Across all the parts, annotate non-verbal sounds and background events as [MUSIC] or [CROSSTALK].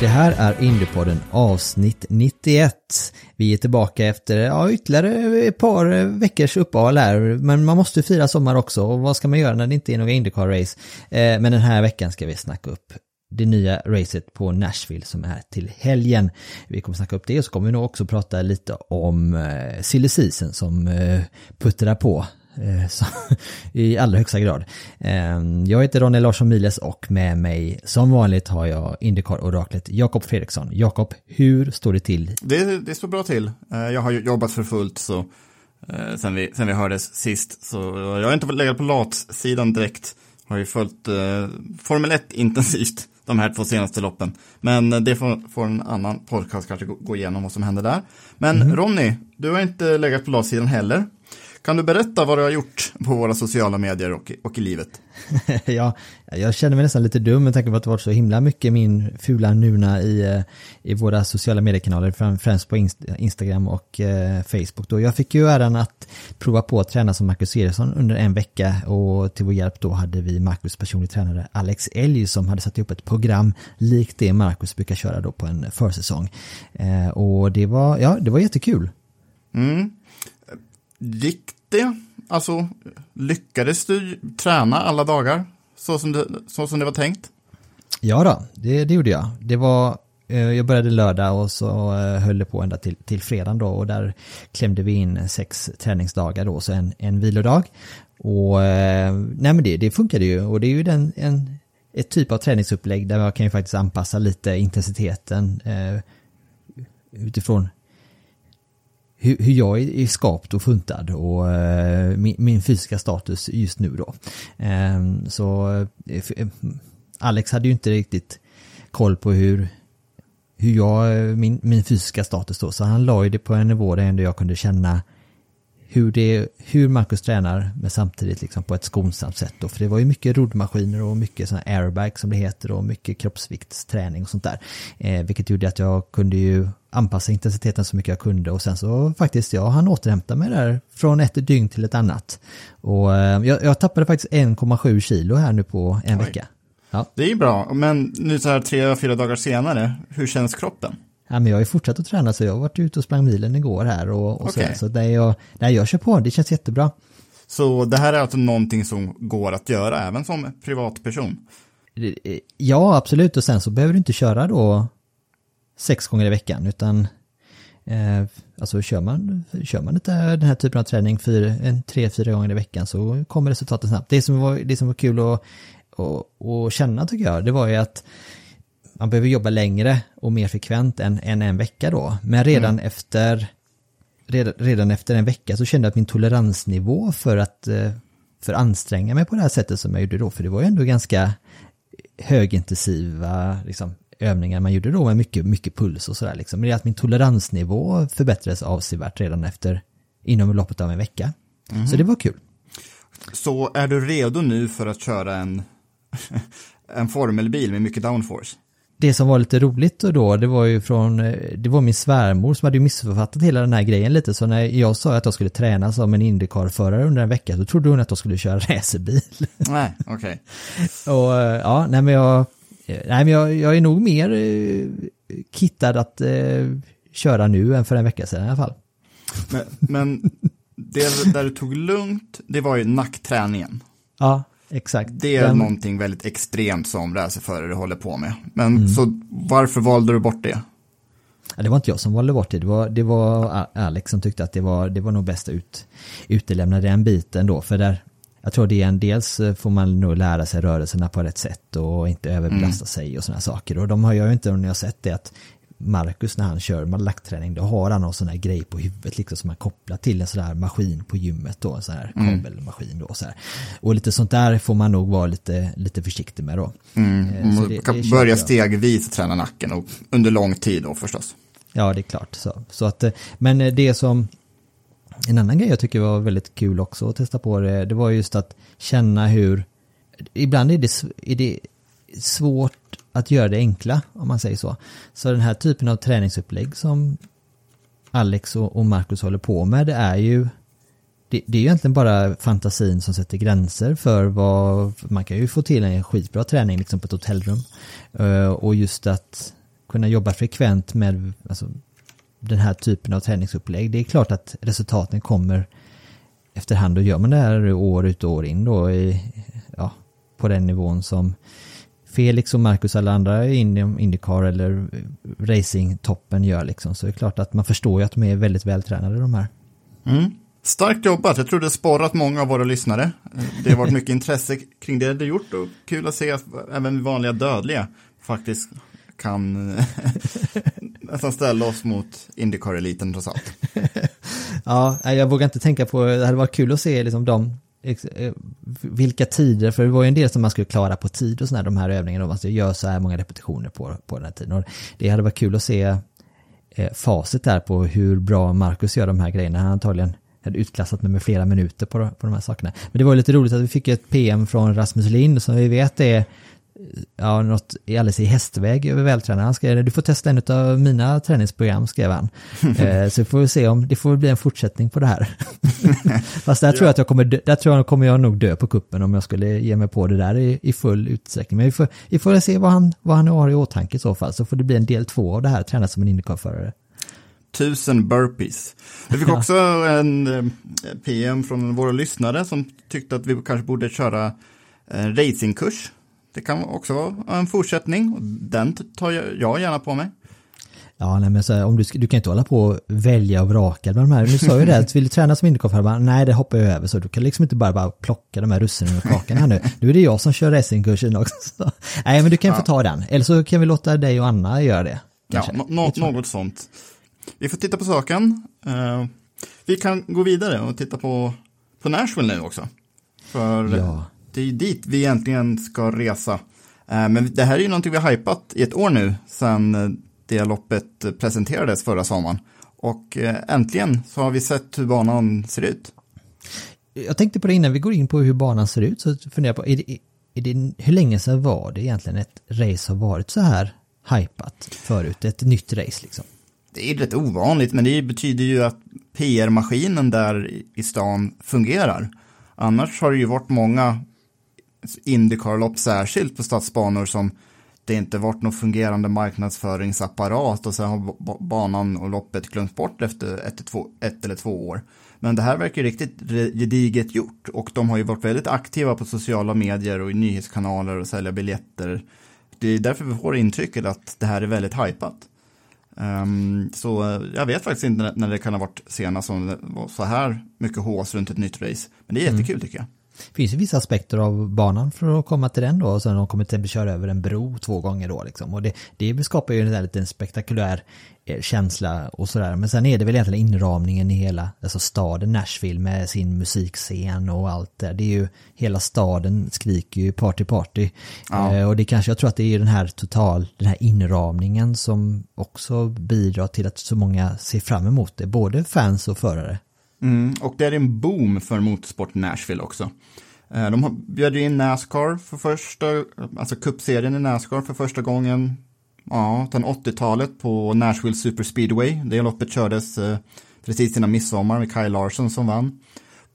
Det här är Indiepodden avsnitt 91. Vi är tillbaka efter ja, ytterligare ett par veckors uppehåll här. Men man måste fira sommar också. Och vad ska man göra när det inte är några Indycar-race? Eh, men den här veckan ska vi snacka upp det nya racet på Nashville som är till helgen. Vi kommer snacka upp det och så kommer vi nog också prata lite om eh, silly season som eh, puttrar på så, [LAUGHS] i allra högsta grad. Eh, jag heter Ronny Larsson Miles och med mig som vanligt har jag Indycar-oraklet Jakob Fredriksson. Jakob, hur står det till? Det, det står bra till. Eh, Jag har jobbat för fullt så eh, sen vi, sen vi hördes sist. Så jag har inte legat på latsidan direkt. Har ju följt eh, Formel 1 intensivt de här två senaste loppen. Men eh, det får, får en annan podcast kanske gå, gå igenom vad som händer där. Men Ronny, du har inte legat på latsidan heller. Kan du berätta vad du har gjort på våra sociala medier och, och i livet? [LAUGHS] ja, jag känner mig nästan lite dum med tanke på att det varit så himla mycket min fula nuna i, eh, i våra sociala mediekanaler, främst på Inst- Instagram och eh, Facebook. Då. Jag fick ju äran att prova på att träna som Marcus Eriksson under en vecka och till vår hjälp då hade vi Marcus personlig tränare Alex Elg som hade satt ihop ett program likt det Marcus brukar köra då på en försäsong. Eh, och det var, ja, det var jättekul. Gick det? Alltså, lyckades du träna alla dagar så som det, så som det var tänkt? Ja då, det, det gjorde jag. Det var, eh, jag började lördag och så eh, höll det på ända till, till fredagen då och där klämde vi in sex träningsdagar då, så en, en vilodag. Och eh, nej men det, det funkade ju och det är ju den, en, ett typ av träningsupplägg där man kan ju faktiskt anpassa lite intensiteten eh, utifrån hur, hur jag är skapt och funtad och eh, min, min fysiska status just nu då. Ehm, eh, så eh, Alex hade ju inte riktigt koll på hur, hur jag, eh, min, min fysiska status då, så han la ju det på en nivå där ändå jag kunde känna hur, det, hur Marcus tränar men samtidigt liksom på ett skonsamt sätt då. För det var ju mycket roddmaskiner och mycket sådana airbag som det heter och mycket kroppsviktsträning och sånt där. Eh, vilket gjorde att jag kunde ju anpassa intensiteten så mycket jag kunde och sen så faktiskt jag hann återhämta mig där från ett dygn till ett annat. Och eh, jag, jag tappade faktiskt 1,7 kilo här nu på en Oj. vecka. Ja. Det är ju bra, men nu så här tre, fyra dagar senare, hur känns kroppen? Ja, men jag har ju fortsatt att träna så jag har varit ute och sprang milen igår här och, och så, Okej. så där jag, där jag kör på, det känns jättebra. Så det här är alltså någonting som går att göra även som privatperson? Ja, absolut och sen så behöver du inte köra då sex gånger i veckan utan eh, alltså kör man, kör man inte den här typen av träning fyra, en, tre, fyra gånger i veckan så kommer resultatet snabbt. Det som var, det som var kul att, att, att känna tycker jag, det var ju att man behöver jobba längre och mer frekvent än, än en vecka då. Men redan efter redan, redan efter en vecka så kände jag att min toleransnivå för att eh, för anstränga mig på det här sättet som jag gjorde då, för det var ju ändå ganska högintensiva liksom, övningar man gjorde då med mycket, mycket puls och sådär liksom. Men det är att min toleransnivå förbättrades avsevärt redan efter, inom loppet av en vecka. Så det var kul. Så är du redo nu för att köra en, [LAUGHS] en formelbil med mycket downforce? Det som var lite roligt då, det var ju från, eh, det var min svärmor som hade ju missförfattat hela den här grejen lite, så när jag sa att jag skulle träna som en Indycar-förare under en vecka, så trodde hon att jag skulle köra [LAUGHS] racerbil. Nej, okej. [LAUGHS] Och eh, ja, nej men jag, eh, nej men jag, jag är nog mer kittad att eh, köra nu än för en vecka sedan i alla fall. Men, men det där du tog lugnt, det var ju nackträningen. Ja, exakt. Det är Den- någonting väldigt extremt som racerförare håller på med. Men så varför valde du bort det? Ja, det var inte jag som valde bort det, det var, det var Alex som tyckte att det var, det var nog bäst att ut, utelämna den biten då, för där, jag tror det är en dels eh, får man nog lära sig rörelserna på rätt sätt och inte överbelasta sig och sådana saker. Och de har jag ju inte, ni har sett det, att Marcus när han kör lackträning, då har han någon sån här grej på huvudet liksom som man kopplar till en sån här maskin på gymmet då, en sån här kabelmaskin då. Så här. Och lite sånt där får man nog vara lite, lite försiktig med då. Eh, så Man det- kan det börja stegvis träna nacken och under lång tid då förstås. Ja, det är klart. Så, så att, eh, men eh, det som, en annan grej jag tycker var väldigt kul också att testa på det, det var just att känna hur, ibland är det, är det svårt att göra det enkla, om man säger så. Så den här typen av träningsupplägg som Alex och, Marcus håller på med, det är ju det, det är ju egentligen bara fantasin som sätter gränser för vad, man kan ju få till en skitbra träning liksom på ett hotellrum. Eh, och just att kunna jobba frekvent med alltså, den här typen av träningsupplägg. Det är klart att resultaten kommer efterhand och gör man det här år ut och år in då i, ja, på den nivån som Felix och Marcus alla andra inom Indycar eller racingtoppen gör liksom. Så det är klart att man förstår ju att de är väldigt vältränade de här. Mm. Starkt jobbat, jag tror det har sporrat många av våra lyssnare. Det har varit mycket intresse kring det du gjort och kul att se att även vanliga dödliga faktiskt kan [LAUGHS] nästan ställa oss mot Indycar-eliten trots allt. [LAUGHS] Ja, jag vågar inte tänka på, det hade varit kul att se liksom de, eh, vilka tider, för det var ju en del som man skulle klara på tid och sådär, de här övningarna, alltså, man skulle göra så här många repetitioner på, på den här tiden. Och det hade varit kul att se eh, facit där på hur bra Marcus gör de här grejerna. Han antagligen hade utklassat mig med flera minuter på, på de här sakerna. Men det var lite roligt att vi fick ett PM från Rasmus Lind som vi vet är ja, något alldeles i hästväg över vältränaren. Han skrev, du får testa en av mina träningsprogram, skrev han. [LAUGHS] eh, så får vi se om det får bli en fortsättning på det här. [LAUGHS] Fast där tror jag att jag kommer, dö, där tror jag kommer jag nog dö på kuppen om jag skulle ge mig på det där i, i full utsträckning. Men vi får, vi får se vad han, vad han har i åtanke i så fall, så får det bli en del två av det här, träna som en Indycar-förare. Tusen burpees. Vi fick också en eh, PM från våra lyssnare som tyckte att vi kanske borde köra en racingkurs. Det kan också vara en fortsättning och den tar jag gärna på mig. Ja, nej, men så här, om du, du kan inte hålla på och välja och vraka med de här. Nu sa ju det, att vill du träna som Indycar-förare? Nej, det hoppar jag över. Så du kan liksom inte bara, bara plocka de här russinen ur kakan här nu. Nu är det jag som kör racingkursen också. [LAUGHS] Så. Nej, men du kan få ta den. Eller så kan vi låta dig och Anna göra det. Ja, kanske. nå- något sånt. Vi får titta på saken. Eh, vi kan gå vidare och titta på, på Nashville nu också. För Ja. Det är ju dit vi egentligen ska resa. Eh, men det här är ju någonting vi har hypat i ett år nu sedan eh, det loppet presenterades förra sommaren. Och eh, äntligen så har vi sett hur banan ser ut. Jag tänkte på det innan vi går in på hur banan ser ut, så funderar jag på, är det, är det, hur länge sedan var det egentligen ett race har varit så här hypat förut? Ett nytt race liksom. Det är rätt ovanligt, men det betyder ju att PR-maskinen där i stan fungerar. Annars har det ju varit många Indycar-lopp särskilt på stadsbanor som det inte varit någon fungerande marknadsföringsapparat och sen har ba- banan och loppet glömts bort efter ett, två, ett eller två år. Men det här verkar riktigt gediget gjort och de har ju varit väldigt aktiva på sociala medier och i nyhetskanaler och sälja biljetter. Det är därför vi får intrycket att det här är väldigt hypat. Ehm, så eh, jag vet faktiskt inte när- det kan ha varit senast som det var så här mycket hås runt ett nytt race. Men det är jättekul tycker jag. Det finns ju vissa aspekter av banan för att komma till den då och sen de kommer till att köra över en bro två gånger då liksom. Och det, det skapar ju en där liten spektakulär eh, känsla och sådär. Men sen är det väl egentligen inramningen i hela, alltså staden Nashville med sin musikscen och allt det. Det är ju, hela staden skriker ju party party. Ja. Eh, och det kanske, jag tror att det är den här total, den här inramningen som också bidrar till att så många ser fram emot det. Både fans och förare. Mm, och det är en boom för motorsport Nashville också. Eh, de bjöd in Nascar för första, alltså cupserien i Nascar för första gången ja, sedan 80-talet på Nashville Super Speedway. Det loppet kördes eh, precis innan midsommar med Kyle Larson som vann.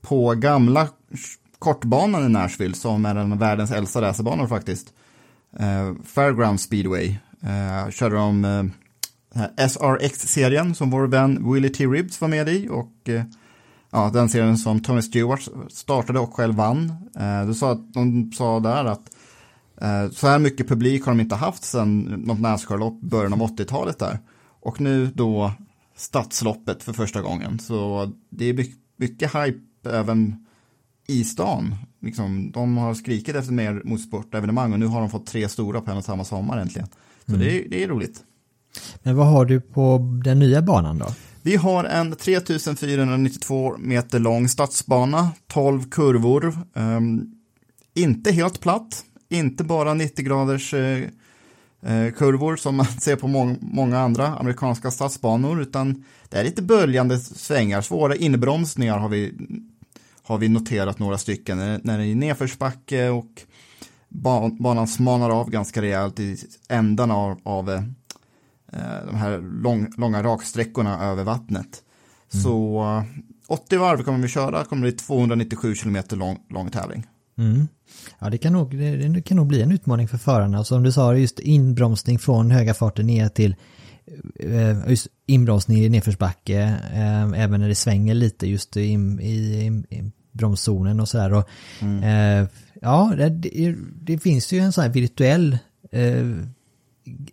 På gamla kortbanan i Nashville som är en av världens äldsta racerbanor faktiskt. Eh, Fairground Speedway. Körde de SRX-serien som vår vän Willie T. Ribbs var med i och ja, den serien som Tony Stewart startade och själv vann. Eh, du sa att, de sa där att eh, så här mycket publik har de inte haft sedan något Nascar-lopp början av 80-talet där. Och nu då stadsloppet för första gången. Så det är mycket, hype även i stan. Liksom, de har skrikit efter mer motorsportevenemang och nu har de fått tre stora på en och samma sommar äntligen. Så Mm. det, är, det är roligt. Men vad har du på den nya banan då? Vi har en 3492 meter lång stadsbana, 12 kurvor, um, inte helt platt, inte bara 90 graders uh, uh, kurvor som man [LAUGHS] ser på må många andra amerikanska stadsbanor, utan det är lite böljande svängar, svåra inbromsningar har vi, har vi noterat några stycken, eh, när, det är nedförsbacke och ban, banan smanar av ganska rejält i ändarna av, av de här lång, långa raksträckorna över vattnet. Så eh, 80 varv kommer vi köra, kommer bli 297 kilometer lång, lång tävling. Mm. Ja, det kan, nog, det, kan nog bli en utmaning för förarna. Som du sa, just inbromsning från höga farter ner till eh, just inbromsning i nedförsbacke, eh, även när det svänger lite just i, i, i, bromszonen och sådär. Eh, ja, det, det, finns ju en sån här virtuell eh,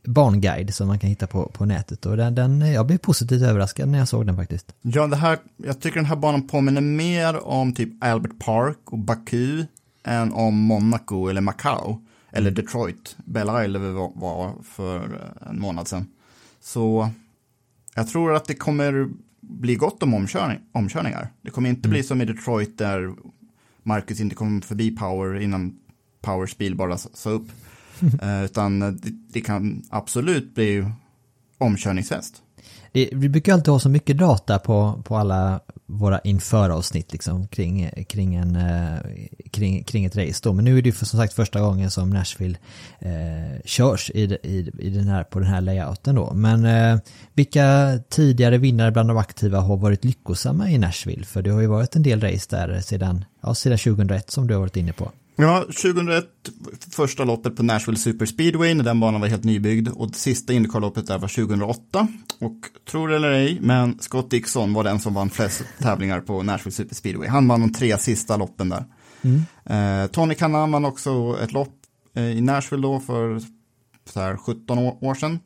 barnguide som man kan hitta på, på nätet och den, den, jag blev positivt överraskad när jag såg den faktiskt. Ja, det här, jag tycker den här banan påminner mer om typ Albert Park och Baku än om Monaco eller Macau eller Detroit, Belle Isle var, var för en månad sedan. Så jag tror att det kommer bli gott om omkörning, omkörningar. Det kommer inte bli som i Detroit där Marcus inte kom förbi Power innan Powers bil bara sa upp. Eh, utan det, det kan absolut bli omkörningsfest. Det, vi brukar alltid ha så mycket data på, på alla våra införavsnitt liksom, kring, kring, en, eh, kring, kring ett race. Då. Men nu är det ju för, som sagt första gången som Nashville eh, körs i, i, i den här, på den här layouten. Då. Men eh, vilka tidigare vinnare bland de aktiva har varit lyckosamma i Nashville? För det har ju varit en del race där sedan, ja, sedan 2001 som du har varit inne på. Ja, 2001, första loppet på Nashville Super Speedway när den banan var helt nybyggd och det sista Indycar-loppet där var 2008. Och tror det eller ej, men Scott Dixon var den som vann flest tävlingar på Nashville Super Speedway. Han vann de tre sista loppen där. Eh, Tony Kannan vann också ett lopp eh, i Nashville då för så här 17 år, sedan.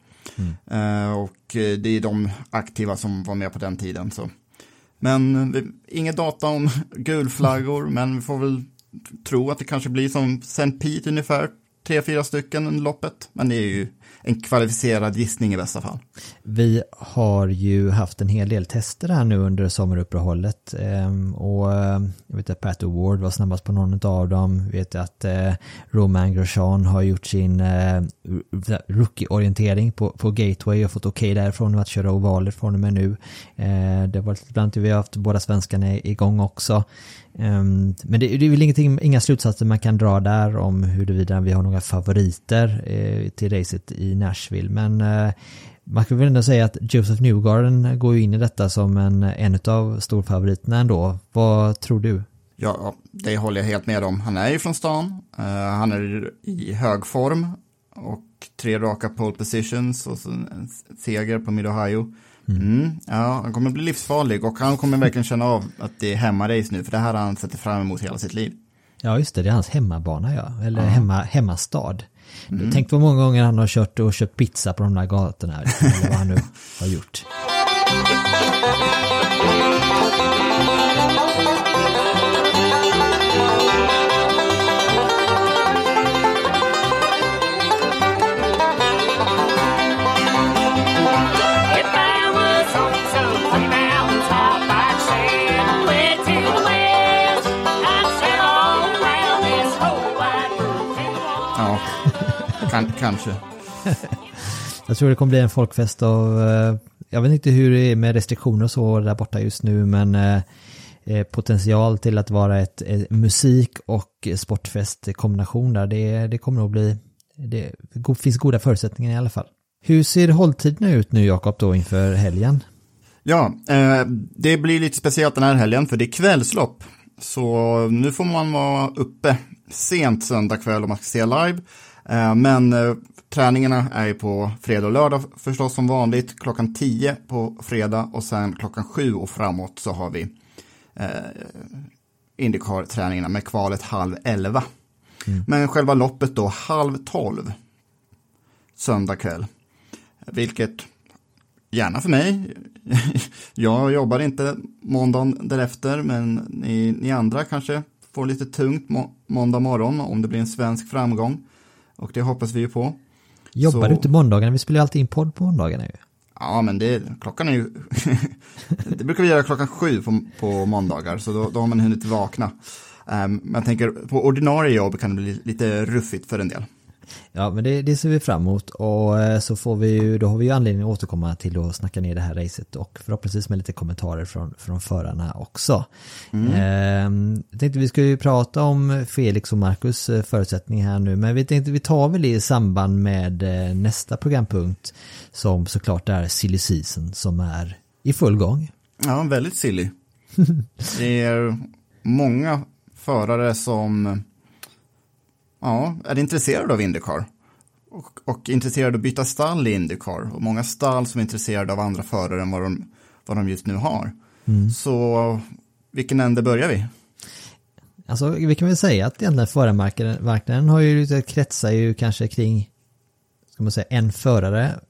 Eh, och eh, det är de aktiva som var med på den tiden. Så. Men eh, inget data om [LAUGHS] gulflaggor, men vi får väl tro att det kanske blir som St. Pete ungefär, tre, fyra stycken under loppet. Men det är ju en kvalificerad gissning i bästa fall. Vi har ju haft en hel del tester här nu under sommaruppehållet ehm, och ehm, jag vet att Pat Award var snabbast på någon av dem. Jag vet att eh, Romain Roman Grosjean har gjort sin eh, rookie-orientering på, på Gateway och fått okej därifrån att köra ovaler från och med nu. Eh, det har varit bland annat vi har haft båda svenskarna igång också. Ehm, men det, det är väl ingenting, inga slutsatser man kan dra där om huruvida vi har några favoriter eh, till racet i Nashville. Men eh, man kan väl ändå säga att Joseph Newgarden går ju in i detta som en, en av storfavoriterna ändå. Vad tror du? Ja, det håller jag helt med om. Han är ju från stan, eh, han är i hög form och tre raka pole positions och så en seger på Mid-Ohio. Mm. ja, han kommer bli livsfarlig och han kommer verkligen känna av att det är hemmarace nu, för det här har han sett fram emot hela sitt liv. Ja just det, det är hans hemmabana ja, eller hemma, hemmastad. Tänk vad många gånger han har kört och köpt pizza på de där gatorna, eller vad han nu [LAUGHS] har gjort. The Ja, kan, kanske. [LAUGHS] Jag tror det kommer bli en folkfest av, eh, jag vet inte hur det är med restriktioner och så där borta just nu, men eh, eh, potential till att vara ett, ett musik och sportfest kombination där, det, det kommer nog bli, det finns goda förutsättningar i alla fall. Hur ser hålltiderna ut nu Jakob då inför helgen? Ja, eh, det blir lite speciellt den här helgen för det är kvällslopp. Så nu får man vara uppe sent söndag kväll om man ska se live. Eh, men eh, träningarna är ju på fredag och lördag förstås som vanligt. Klockan 10 på fredag och sen klockan 7 och framåt så har vi eh, Indycar-träningarna med kvalet halv 11. Men själva loppet då halv 12 söndag kväll. Vilket gärna för mig. [LAUGHS] Jag jobbar inte måndagen därefter, men ni, ni andra kanske får lite tungt må, måndag morgon om det blir en svensk framgång. Och det hoppas vi ju på. Jobbar Så- du inte måndagarna? Vi spelar ju alltid in podd på måndagarna ju. Ja, men det, klockan är ju... [LAUGHS] det brukar vi göra klockan sju på, på måndagar, så då, då har man hunnit vakna. Um, men jag tänker, på ordinarie jobb kan det bli lite ruffigt för en del. Ja, men det, det ser vi fram emot och eh, så får vi ju, då har vi ju anledning att återkomma till att snacka ner det här racet och förhoppningsvis med lite kommentarer från, från förarna också. Mm. jag tänkte vi skulle ju prata om Felix och Marcus eh, förutsättningar här nu, men vi tänkte vi tar väl det i samband med eh, nästa programpunkt som såklart är Silly Season som är i full gång. Ja, väldigt silly. det är många förare som ja, är intresserade av Indycar. Och, och intresserade av att byta stall i Indycar. Och många stall som är intresserade av andra förare än vad de, vad de just nu har. Så vilken ände börjar vi? Alltså vi kan väl säga att egentligen förarmarknaden marknaden har ju kretsar ju kanske kring ska man säga, en förare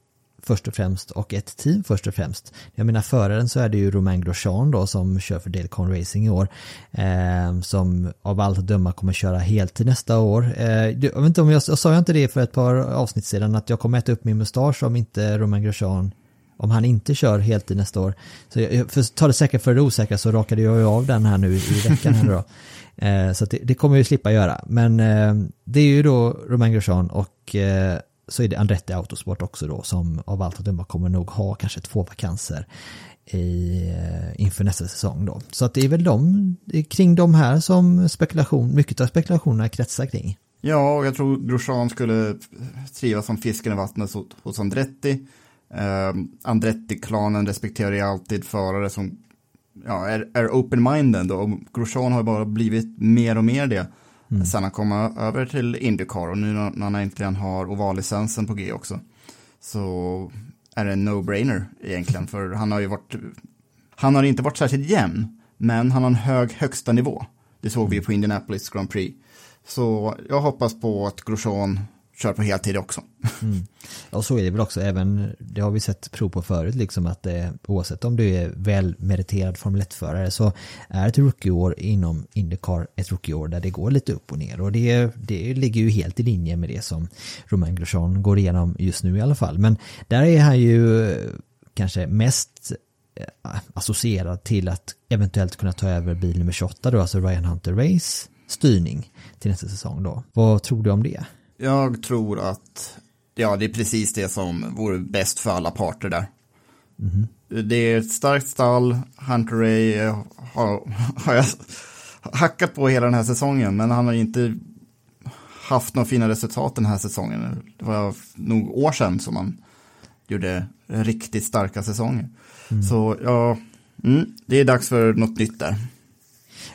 först och främst och ett team först och främst. Jag menar föraren så är det ju Romain Grosjean då som kör för Delcon Racing i år. Eh, som av allt att döma kommer köra heltid nästa år. Eh, jag vet inte om jag, jag sa jag inte det för ett par avsnitt sedan att jag kommer äta upp min mustasch om inte Romain Grosjean om han inte kör heltid nästa år. Så jag, för att ta det säkra för det osäkra så rakade jag ju av den här nu i veckan här då. Eh, så att det, det kommer jag ju slippa göra. Men eh, det är ju då Romain Grosjean och eh, så är det Andretti Autosport också då som av allt att döma kommer nog ha kanske två vakanser i, eh, inför nästa säsong då. Så att det är väl de, kring de här som spekulation, mycket av spekulationerna kretsar kring. Ja, och jag tror Grosjean skulle trivas som fisken i vattnet hos, Andretti. Eh, Andretti-klanen respekterar ju alltid förare som ja, är, är open-minded och Grosjean har ju bara blivit mer och mer det. Mm. Sen han kom över till Indycar och nu när när han äntligen har ovallicensen på G också. Så är det en no-brainer egentligen, för han har ju varit, han har inte varit särskilt jämn, men han har en hög högsta nivå. Det såg vi på Indianapolis Grand Prix. Så jag hoppas på att Grosjean kör på heltid också. Mm. Och så är det väl också även, det har vi sett prov på förut, liksom att det, oavsett om du är välmeriterad Formel 1-förare så är ett rookieår inom Indycar ett rookieår där det går lite upp och ner och det, det ligger ju helt i linje med det som Romain Grosjean går igenom just nu i alla fall. Men där är han ju kanske mest eh, associerad till att eventuellt kunna ta över bil nummer 28 då, alltså Ryan Hunter Race styrning till nästa säsong då. Vad tror du om det? Jag tror att ja, det är precis det som vore bäst för alla parter där. Det är ett starkt stall, Hunter Ray har, har jag hackat på hela den här säsongen, men han har inte haft några fina resultat den här säsongen. Det var nog år sedan som han gjorde riktigt starka säsonger. Så ja, mm, det är dags för något nytt där.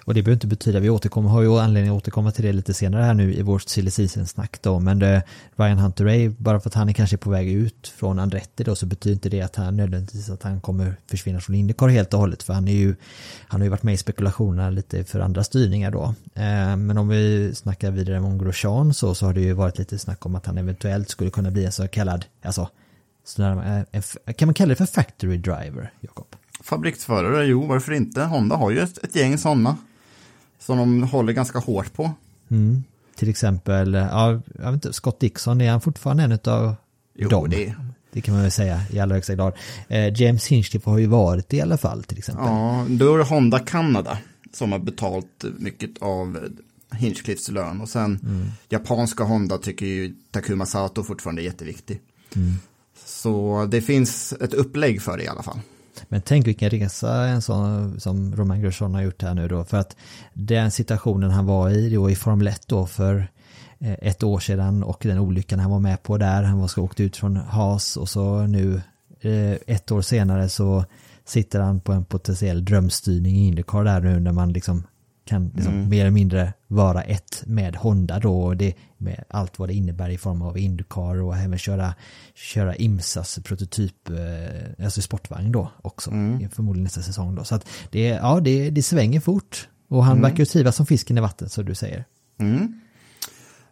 Och det behöver inte betyda, vi återkommer, har ju anledning att återkomma till det lite senare här nu i vårt silly season-snack då, men det, Ryan Hunter Ray, bara för att han är kanske på väg ut från Andretti då, så betyder inte det att han nödvändigtvis att han kommer försvinna från Indycar helt och hållet, för han är ju, han har ju varit med i spekulationerna lite för andra styrningar då. Eh, men om vi snackar vidare om Grosjean så, så har det ju varit lite snack om att han eventuellt skulle kunna bli en så kallad, alltså, sån eh, en kan man kalla det för factory driver, Jakob? Fabriksförare, jo varför inte? Honda har ju ett, ett gäng sådana. Som de håller ganska hårt på. Mm. Till exempel, ja, jag vet inte, Scott Dixon, är han fortfarande en utav Jo, dem? det, Det kan man väl säga i allra högsta grad. Eh, James Hinchcliffe har ju varit det i alla fall till exempel. Ja, då är det Honda Canada som har betalt mycket av Hinchcliffs lön. Och sen japanska Honda tycker ju Takuma Sato fortfarande är jätteviktig. Så det finns ett upplägg för det i alla fall. Men tänk vilken resa en sån som Romain Grosjean har gjort här nu då. För att den situationen han var i då i Formel 1 då för eh, ett år sedan och den olyckan han var med på där. Han var så åkt ut från Haas och så nu eh, ett år senare så sitter han på en potentiell drömstyrning i Indycar där nu när man liksom kan liksom mer eller mindre vara ett med Honda då och det med allt vad det innebär i form av Indycar och även köra, köra IMSAs prototyp, eh, alltså sportvagn då också, förmodligen nästa säsong då. Så att det, ja, det, det svänger fort och han verkar ju trivas som fisken i vattnet som du säger.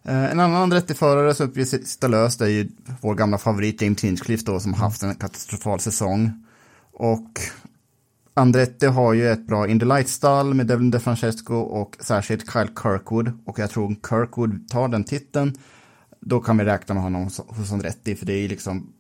Eh, En annan Andretti-förare som uppger sista löst är ju vår gamla favorit James Hinchcliffe då som haft en katastrofal säsong. Och Andretti har ju ett bra Indy Light-stall med Devlin DeFrancesco och särskilt Kyle Kirkwood. Och jag tror om Kirkwood tar den titeln, då kan vi räkna med honom hos- Andretti. För det är ju liksom,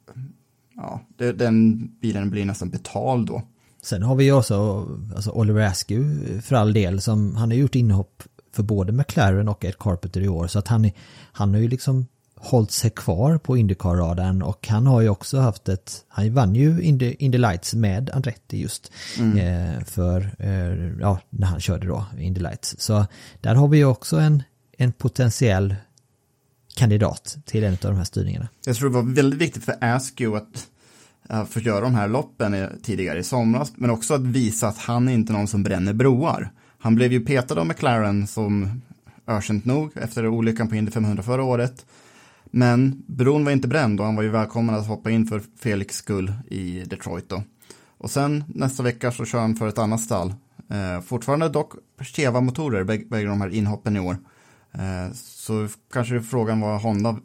ja, det, den bilen blir nästan betald då. Sen har vi ju också alltså Oliver Askew för all del som han har gjort inhopp för både McLaren och Ed Carpenter i år så att han, han har ju liksom hållit sig kvar på Indycar-radarn och han har ju också haft ett, han vann ju Indy, Indy Lights med Andretti just eh, för, eh, ja, när han körde då Indy Lights. Så där har vi ju också en, en potentiell kandidat till en av de här styrningarna. Jag tror det var väldigt viktigt för Askew att uh, få göra de här loppen tidigare i somras, men också att visa att han är inte någon som bränner broar. Han blev ju petad av McLaren som ökänt nog efter olyckan på Indy 500 förra året. Men bron var inte bränd och han var ju välkommen att hoppa in för Felix skull i Detroit då. Och sen nästa vecka så kör han för ett annat stall. Eh, fortfarande dock Cheva-motorer, bägge de här inhoppen i år. Eh, så kanske frågan vad Honda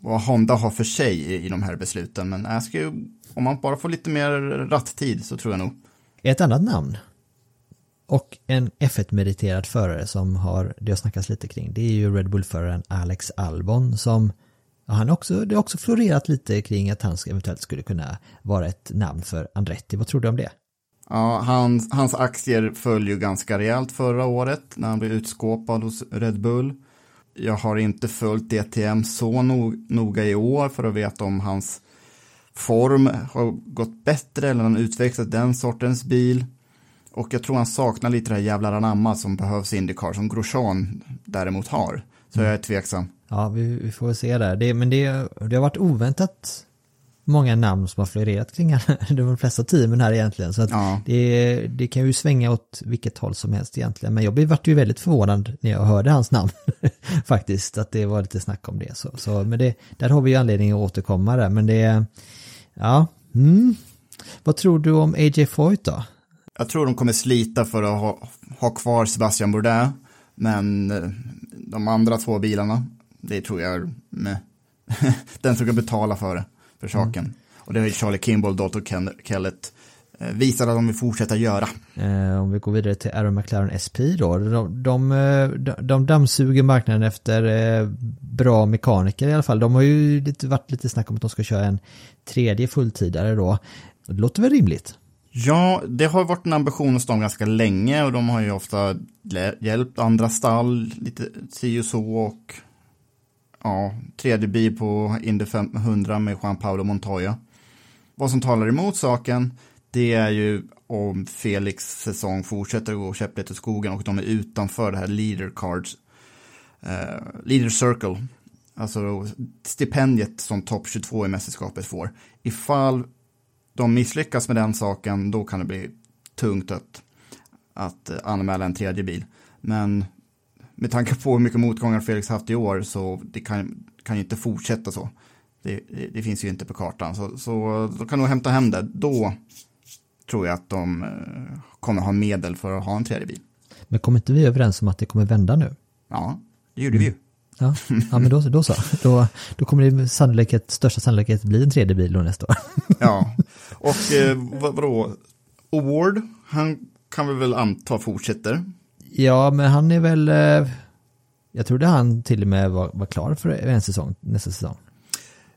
vad Honda har för sig i, i de här besluten. Men Askew, om man bara får lite mer ratttid så tror jag nog. Ett annat namn och en F1-meriterad förare som har, det har snackats lite kring, det är ju Red Bull-föraren Alex Albon som han också, det har också florerat lite kring att han eventuellt skulle kunna vara ett namn för Andretti. Vad tror du om det? Ja, hans, hans aktier föll ju ganska rejält förra året när han blev utskåpad hos Red Bull. Jag har inte följt DTM så no noga i år för att veta om hans form har gått bättre eller om han utvecklat den sortens bil. Och jag tror han saknar lite det här jävla anamma som behövs i Indycar som Grosjean däremot har. Så jag är tveksam. Ja, vi, vi får se där. Det, men det, det har varit oväntat många namn som har florerat kring [LAUGHS] de flesta teamen här egentligen. Så att Ja. det, det kan ju svänga åt vilket håll som helst egentligen. Men jag blev- ju väldigt förvånad när jag hörde hans namn [LAUGHS] faktiskt. Att det var lite snack om det. Så, så, men det, där har vi ju anledning att återkomma där. Men det, ja, mm. Vad tror du om AJ Foyt då? Jag tror de kommer slita för att ha, ha kvar Sebastian Bourdais. Men eh, de andra två bilarna, det tror jag är med. [LAUGHS] Den som kan betala för det, för saken. Och det har ju Charlie Kimball, Dalton Kellett eh, visat att de vill fortsätta göra. Eh, om vi går vidare till Aaron McLaren SP då. De, eh, de, de dammsuger marknaden efter eh, bra mekaniker i alla fall. De har ju lite, varit lite snack om att de ska köra en tredje fulltidare då. Det låter väl rimligt? Ja, det har varit en ambition hos dem ganska länge och de har ju ofta hjälpt andra stall lite si och så och ja, tredje bil på Indy 500 med Juan Paolo Montoya. Vad som talar emot saken, det är ju om Felix säsong fortsätter att gå käpprätt i skogen och de är utanför det här leader cards, eh, leader circle, alltså stipendiet som topp 22 i mästerskapet får. Ifall de misslyckas med den saken, då kan det bli tungt att, att eh, anmäla en tredje bil. Men med tanke på hur mycket motgångar Felix haft i år så det kan, kan ju inte fortsätta så. Det, det, det finns ju inte på kartan. Så, så då kan de hämta hem det. Då tror jag att de eh, kommer ha medel för att ha en tredje bil. Men kommer inte vi överens om att det kommer vända nu? Ja, det gjorde vi ju. Ja, ja men då, då så. Då, då kommer det sannolikhet, största sannolikhet bli en tredje bil då nästa år. Ja, och eh, vad, vadå? Award, han kan vi väl anta fortsätter. Ja, men han är väl... eh, Jag trodde han till och med var, var klar för en säsong, nästa säsong.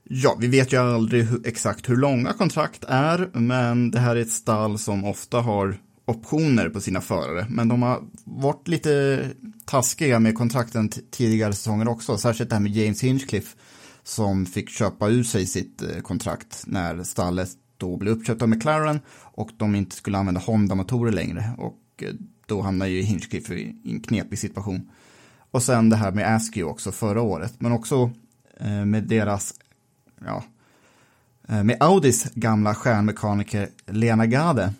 Ja, vi vet ju aldrig hur, exakt hur långa kontrakt är, men det här är ett stall som ofta har optioner på sina förare. Men de har varit lite taskiga med kontrakten tidigare säsonger också, särskilt det här med James Hinchcliffe som fick köpa ur sig sitt eh, kontrakt när stallet då blev uppköpt av McLaren och de inte skulle använda Honda-motorer längre. Och eh, då hamnar ju Hinchcliffe i en knepig situation. Och sen det här med Askew också förra året. Men också eh, med deras, ja, med Audis gamla stjärnmekaniker Lena Gade.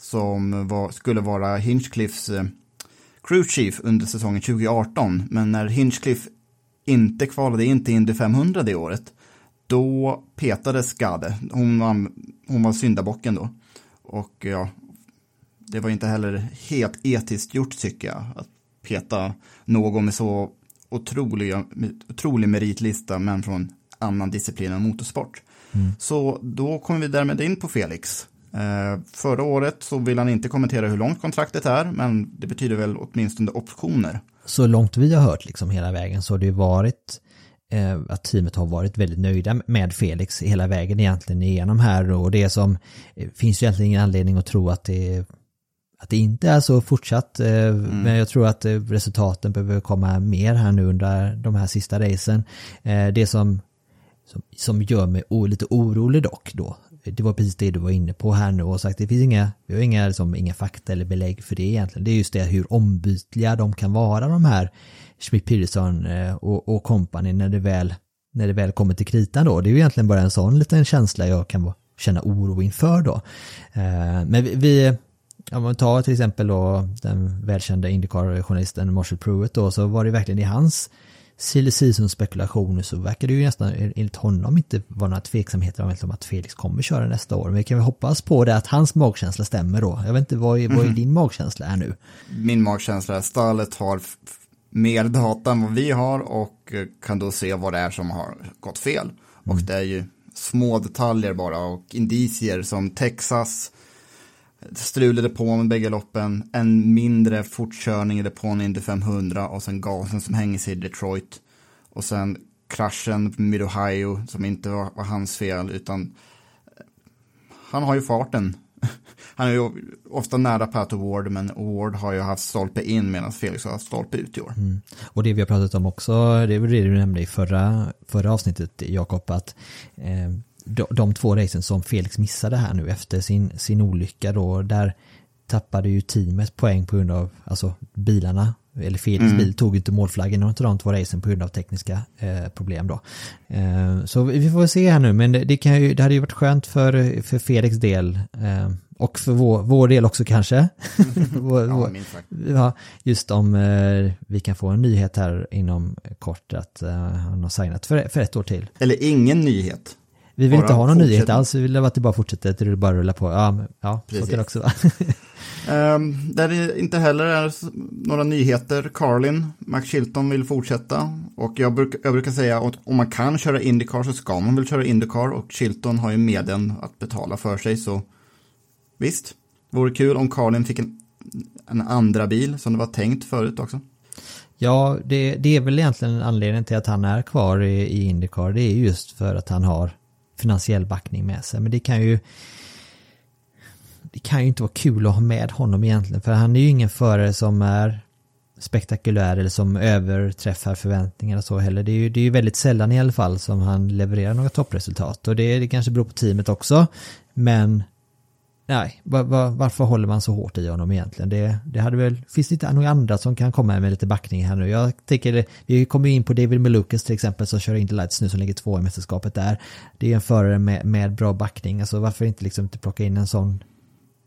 Som var, skulle vara Hinchcliffs eh, crew chief under säsongen 2018. Men när Hinchcliffe inte kvalade in till Indy 500 det året. Då petades Gade. Hon var, hon var syndabocken då. Och ja, det var inte heller helt etiskt gjort tycker jag. Att peta någon med så otroliga, otrolig meritlista men från annan disciplin än motorsport. Mm. Så då kommer vi därmed in på Felix. Eh, förra året så vill han inte kommentera hur långt kontraktet är, men det betyder väl åtminstone optioner. Så långt vi har hört liksom hela vägen så har det ju varit eh, att teamet har varit väldigt nöjda med Felix hela vägen egentligen igenom här och det som eh, finns ju egentligen ingen anledning att tro att det att det inte är så fortsatt. Eh, Men jag tror att resultaten behöver komma mer här nu under de här sista racen. Det som, som, som gör mig lite orolig dock då, det var precis det du var inne på här nu och sagt det finns inga, vi har inga, liksom, inga fakta eller belägg för det egentligen. Det är just det hur ombytliga de kan vara de här Schmidt Peterson eh, och, och company när det väl när det väl kommer till kritan då. Det är ju egentligen bara en sån liten känsla jag kan känna oro inför då. Eh, men vi, vi om man tar till exempel då den välkända Indycar-journalisten Marshall Pruitt då, så var det verkligen i hans silly season spekulationer så verkar det ju nästan enligt honom inte vara några tveksamheter om att Felix kommer köra nästa år. Men vi kan väl hoppas på det att hans magkänsla stämmer då. Jag vet inte, vad är, vad är din magkänsla här nu? Min magkänsla är att stallet har mer data än vad vi har och eh, kan då se vad det är som har gått fel. Och det är ju små detaljer bara och indicier som Texas Strul i depån med bägge loppen, en mindre fortkörning i depån Indy 500 och sen gasen som hänger sig i Detroit. Och sen kraschen med Ohio som inte var, var hans fel utan eh, han har ju farten. [LAUGHS] Han är ju ofta nära Pat Award men Award har ju haft stolpe in medan Felix har haft stolpe ut i år. Mm. Och det vi har pratat om också, det var det du nämnde i förra, förra avsnittet Jakob, att eh, de, de två racen som Felix missade här nu efter sin, sin olycka då, där tappade ju teamet poäng på grund av, alltså bilarna, eller Felix bil tog inte målflaggen och inte de två racen på grund av tekniska eh, problem då. Eh, så vi får se här nu, men det, det, kan ju, det hade ju varit skönt för, för Felix del eh, och för vår, vår del också kanske. [LAUGHS] vår, Ja, vår. Ja, just om eh, vi kan få en nyhet här inom kort att eh, han har signat för, för ett år till. Eller ingen nyhet. Vi vill Bara inte ha någon nyhet fortsättning. alls, vi vill att det bara fortsätter, att det bara rullar på. Ja, men, ja så Precis. kan det också vara. Um, [LAUGHS] där det inte heller är några nyheter. Carlin, Max Chilton vill fortsätta. Och jag, bruk, jag brukar säga att om man kan köra Indycar så ska man väl köra Indycar. Och Chilton har ju medlen att betala för sig. Så visst, vore kul om Carlin fick en, en andra bil som det var tänkt förut också. ja, det, det är väl egentligen anledningen till att han är kvar i, i Indycar. Det är just för att han har finansiell backning med sig. Men det kan ju det kan ju inte vara kul att ha med honom egentligen. För han är ju ingen förare som är spektakulär eller som överträffar förväntningarna så heller. Det är ju, det är ju väldigt sällan i alla fall som han levererar några toppresultat. Och det, det kanske beror på teamet också. Men nej, va, va, varför håller man så hårt i honom egentligen? Det, det hade väl, finns det inte några andra som kan komma med lite backning här nu? Jag tänker, vi kommer in på David Malukas till exempel som kör Indy Lights nu som ligger två i mästerskapet där. Det är en förare med, med bra backning, alltså varför inte liksom inte plocka in en sån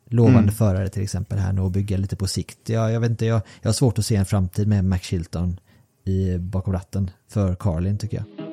lovande förare till exempel här nu och bygga lite på sikt. Jag, jag vet inte, jag, jag har svårt att se en framtid med Max Chilton i bakom ratten för Carlin tycker jag.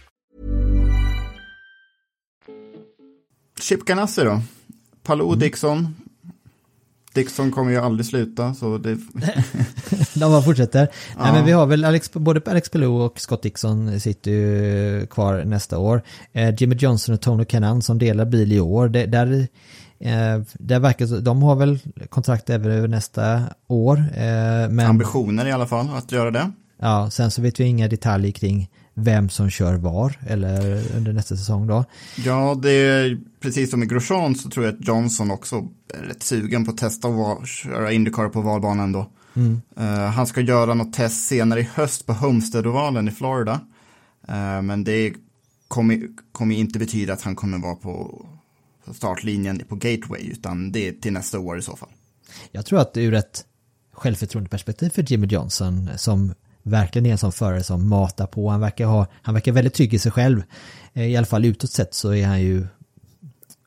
Chip Ganassi då? Palou Mm. Dixon. Dixon kommer ju aldrig sluta, så det... [LAUGHS] De bara fortsätter. Nej Ja. men vi har väl Alex, både Alex Pelou och Scott Dixon sitter ju kvar nästa år. Eh, Jimmy Johnson och Tony Cannon som delar bil i år. Det, där, eh, där verkar de har väl kontrakt även över nästa år. Eh, men Ambitioner i alla fall att göra det. ja, sen så vet vi inga detaljer kring vem som kör var eller under nästa säsong då. Ja, det är precis som i Grosjean så tror jag att Johnson också är rätt sugen på att testa att köra Indycar på valbanan då. Eh, han ska göra något test senare i höst på Homestead-ovalen i Florida. Eh, men det kommer, kommer inte betyda att han kommer vara på på startlinjen på Gateway, utan det är till nästa år i så fall. Jag tror att ur ett självförtroendeperspektiv för Jimmy Johnson som verkligen är en sån förare som matar på. Han verkar, ha, han verkar väldigt trygg i sig själv. Eh, I alla fall utåt sett så är han ju,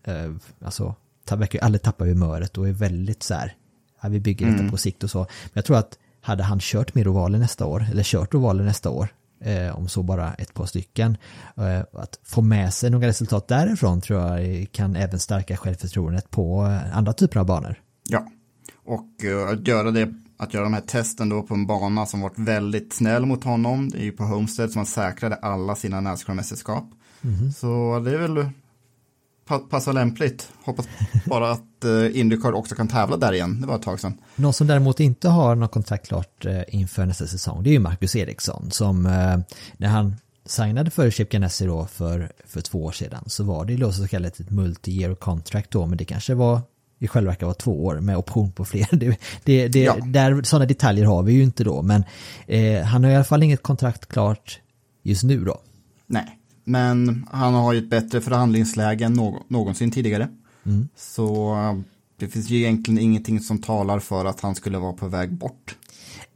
eh, alltså, ta- verkar ju aldrig tappa humöret och är väldigt så här, ja, vi bygger detta på sikt och så. Men jag tror att hade han kört mer ovaler nästa år, eller kört ovaler nästa år, eh, om så bara ett par stycken, eh, att få med sig några resultat därifrån tror jag kan även stärka självförtroendet på andra typer av banor. Ja, och eh, att göra det, att göra de här testen då på en bana som varit väldigt snäll mot honom, det är ju på Homestead som han säkrade alla sina Nascar-mästerskap. Så det är väl pa passar lämpligt. Hoppas bara att eh, Indycar också kan tävla där igen, det var ett tag sedan. Någon som däremot inte har något kontrakt klart eh, inför nästa säsong det är ju Marcus Eriksson som eh, när han signade för Chip Ganassi då för, för två år sedan så var det ju så kallat ett multi-year contract då men det kanske var i själva verket var två år med option på fler. [LAUGHS] Det, det, det, Ja. där, sådana detaljer har vi ju inte då men eh, han har i alla fall inget kontrakt klart just nu då. Nej, men han har ju ett bättre förhandlingsläge än nå någonsin tidigare. Så eh, det finns ju egentligen ingenting som talar för att han skulle vara på väg bort.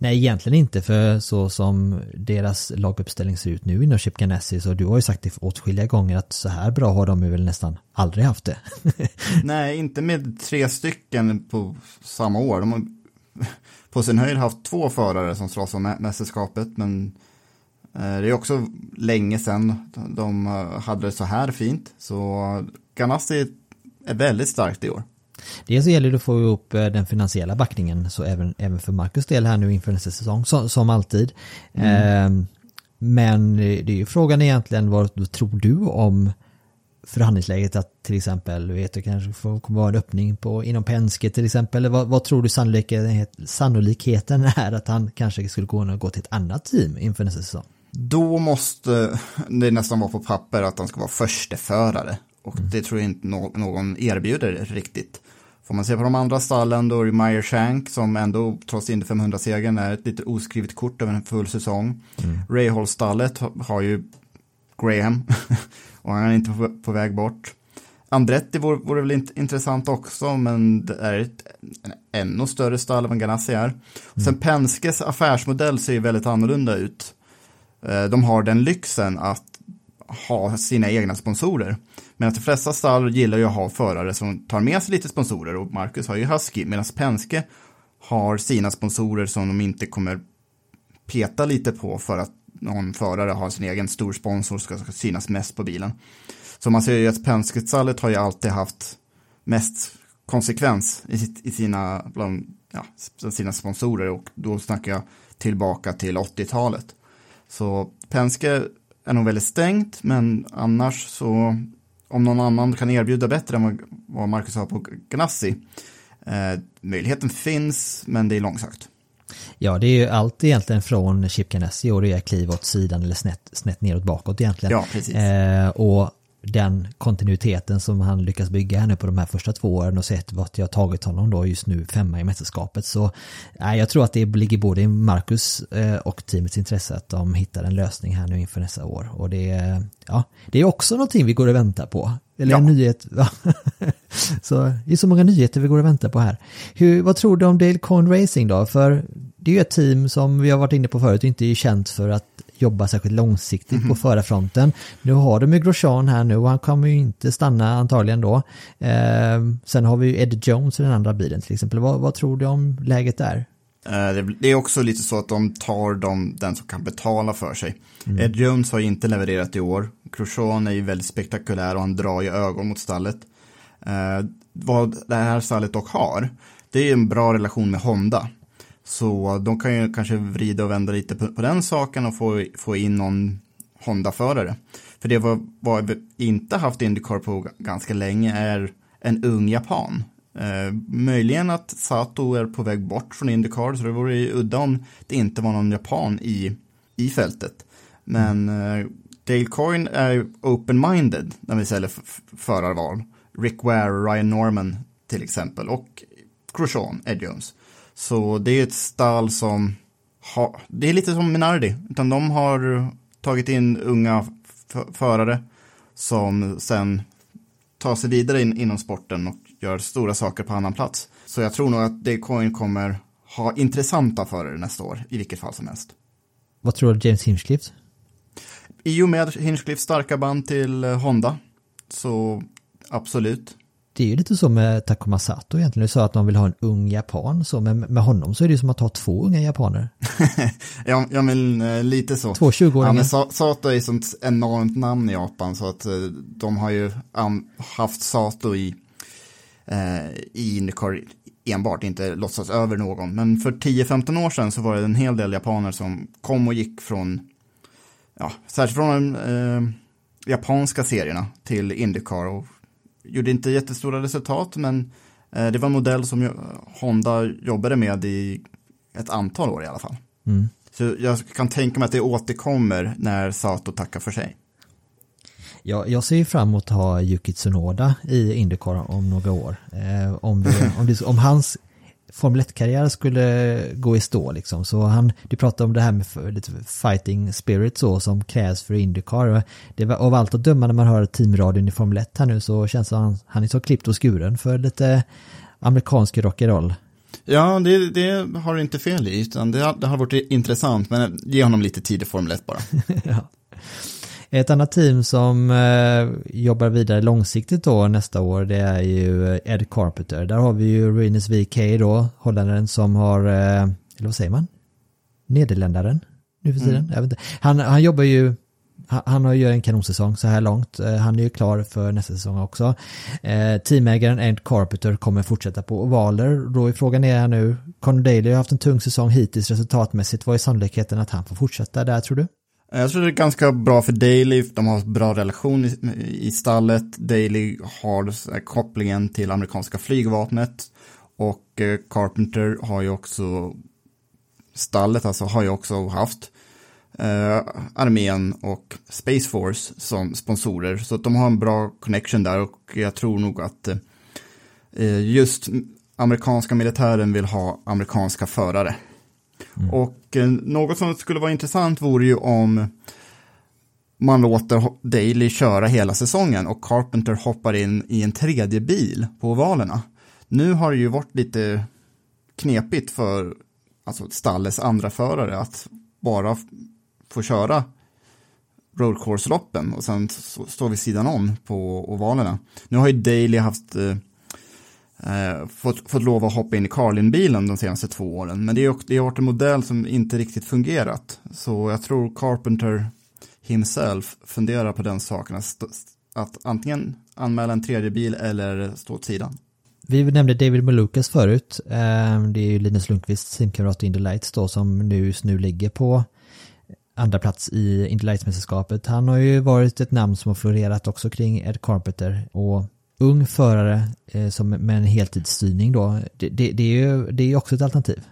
Nej, egentligen inte för så som deras laguppställning ser ut nu inom Chip Ganassi så du har ju sagt det åtskilliga gånger att så här bra har de ju väl nästan aldrig haft det. [LAUGHS] Nej, inte med tre stycken på samma år. De har [LAUGHS] på sin höjd haft två förare som slåss om mästerskapet, men eh, det är också länge sedan de eh, hade det så här fint. Så Ganassi är väldigt starkt i år. Dels så gäller det att få ihop eh, den finansiella backningen så även, även för Marcus del här nu inför nästa säsong som, som alltid. Eh, men det är ju frågan egentligen vad tror du om förhandlingsläget att till exempel, vet du, kanske får kommer vara en öppning på, inom Penske till exempel. Eller Vad, vad tror du sannolikhet, sannolikheten är att han kanske skulle gå, gå till ett annat team inför nästa säsong? Då måste det nästan vara på papper att han ska vara försteförare. Och det tror jag inte nå- någon erbjuder riktigt. Får man se på de andra stallen då är det Meyer Shank som ändå trots Indy 500-segern är ett lite oskrivet kort över en full säsong. Rahal-stallet ha- har ju Graham [LAUGHS] och han är inte på, på väg bort. Andretti vore, vore väl int- intressant också, men det är ett en ännu större stall än Ganassi är. Sen Penskes affärsmodell ser ju väldigt annorlunda ut. Eh, De har den lyxen att ha sina egna sponsorer. Medan de flesta stall gillar ju att ha förare som tar med sig lite sponsorer och Marcus har ju Husky medan Penske har sina sponsorer som de inte kommer peta lite på för att någon förare har sin egen stor sponsor som ska synas mest på bilen. Så man ser ju att Penske-stallet har ju alltid haft mest konsekvens i, sitt, i sina, bland, ja, sina sponsorer och då snackar jag tillbaka till 80-talet. Så Penske är nog väldigt stängt, men annars så om någon annan kan erbjuda bättre än vad, Marcus har på Ganassi, eh, möjligheten finns, men det är långsökt. Ja, det är ju allt egentligen från Chip Ganassi och det är kliv åt sidan eller snett, snett neråt bakåt egentligen. Ja, precis. Eh, och den kontinuiteten som han lyckas bygga här nu på de här första två åren och sett vart jag tagit honom då just nu femma i mästerskapet. Så eh, jag tror att det ligger både i Marcus eh, och teamets intresse att de hittar en lösning här nu inför nästa år. Och det, ja, det är också någonting vi går och väntar på. Eller en Ja. nyhet. Ja. [LAUGHS] så det är så många nyheter vi går och väntar på här. Hur, vad tror du om Dale Coyne Racing då? För det är ju ett team som vi har varit inne på förut inte är känt för att jobba särskilt långsiktigt Mhm. på förarfronten. Nu har de ju Grosjean här nu och han kommer ju inte stanna antagligen då. Eh, sen har vi ju Ed Jones i den andra bilen till exempel. Vad, vad tror du om läget där? Eh, Det, är också lite så att de tar dem, den som kan betala för sig. Ed Jones har inte levererat i år. Grosjean är ju väldigt spektakulär och han drar ju ögon mot stallet. Eh, vad det här stallet dock har, det är ju en bra relation med Honda. Så de kan ju kanske vrida och vända lite på, på den saken och få, få in någon Honda-förare. För det var, vad vi inte haft Indycar på ganska länge är en ung japan. Eh, möjligen att Sato är på väg bort från Indycar, så det vore ju udda om det inte var någon japan i, i fältet. Men eh, Dale Coyne är ju open-minded när vi säljer förarval. Rick Ware, Ryan Norman till exempel och Grosjean, Ed Jones. Så det är ett stall som har, det är lite som Minardi, utan de har tagit in unga förare som sen tar sig vidare in, inom sporten och gör stora saker på annan plats. Så jag tror nog att Daycoin kommer ha intressanta förare nästa år, i vilket fall som helst. Vad tror du James Hinchcliffe? I och med Hinchcliffs starka band till Honda, så absolut. Det är ju lite så med Takuma Sato egentligen. Du sa att de vill ha en ung japan, så men med honom så är det ju som att ha två unga japaner. [LAUGHS] Ja, ja men eh, lite så. Två 20-åringar. Ja, men Sato är ett sånt enormt namn i Japan så att eh, de har ju um, haft Sato i, eh, i Indycar enbart, inte låtsas över någon. Men för 10-15 år sedan så var det en hel del japaner som kom och gick från, ja, särskilt från de eh, japanska serierna till Indycar och gjorde inte jättestora resultat men eh, det var en modell som Honda jobbade med i ett antal år i alla fall. Mm. Så jag kan tänka mig att det återkommer när Sato tackar för sig. Jag, jag ser fram emot att ha Yuki Tsunoda i Indycar om några år. Eh, om, det, om, det, om hans Formel 1-karriär skulle gå i stå liksom. Så han, du pratade om det här med lite fighting spirit så som krävs för Indycar. Det var, av allt att döma när man hör teamradion i Formel 1 här nu så känns det som han, han är så klippt och skuren för lite amerikansk rock'n'roll. Ja, det, det har du inte fel i, utan det, har- det har varit intressant, men ge honom lite tid i Formel 1 bara. [LAUGHS] ja. Ett annat team som eh, jobbar vidare långsiktigt då nästa år det är ju Ed Carpenter. Där har vi ju Rinus VK då, holländaren som har, eh, eller vad säger man? Nederländaren nu för tiden. Inte. Han, han jobbar ju, han, har ju en kanonsäsong så här långt. Eh, han är ju klar för nästa säsong också. Eh, teamägaren Ed Carpenter kommer fortsätta på ovaler. Då är frågan är här nu, Conor Daly har haft en tung säsong hittills resultatmässigt. Vad är sannolikheten att han får fortsätta där tror du? Eh, jag tror det är ganska bra för Daily, de har bra relation i, i stallet. Daily har kopplingen till amerikanska flygvapnet och eh, Carpenter har ju också, stallet alltså har ju också haft eh, armén och Space Force som sponsorer. Så att de har en bra connection där och jag tror nog att eh, just amerikanska militären vill ha amerikanska förare. Mm. Och eh, något som skulle vara intressant vore ju om man låter Daily köra hela säsongen och Carpenter hoppar in i en tredje bil på ovalerna. Nu har det ju varit lite knepigt för alltså stallets andra förare att bara få köra roadcourse-loppen och sen står stå vid sidan om på ovalerna. Nu har ju Daily haft eh, eh, fått, fått lov att hoppa in i Carlin-bilen de senaste två åren. Men det, är, det har varit en modell som inte riktigt fungerat. Så jag tror Carpenter himself funderar på den saken. Att, att antingen anmäla en tredje bil eller stå åt sidan. Vi nämnde David Malukas förut. Eh, det är ju Linus Lundqvists simkamrat i Indy Lights då som nu nu ligger på andra plats i Indy Lights-mästerskapet. Han har ju varit ett namn som har florerat också kring Ed Carpenter och ung förare eh, som med en heltidsstyrning då. Det, det, det är ju det är också ett alternativ.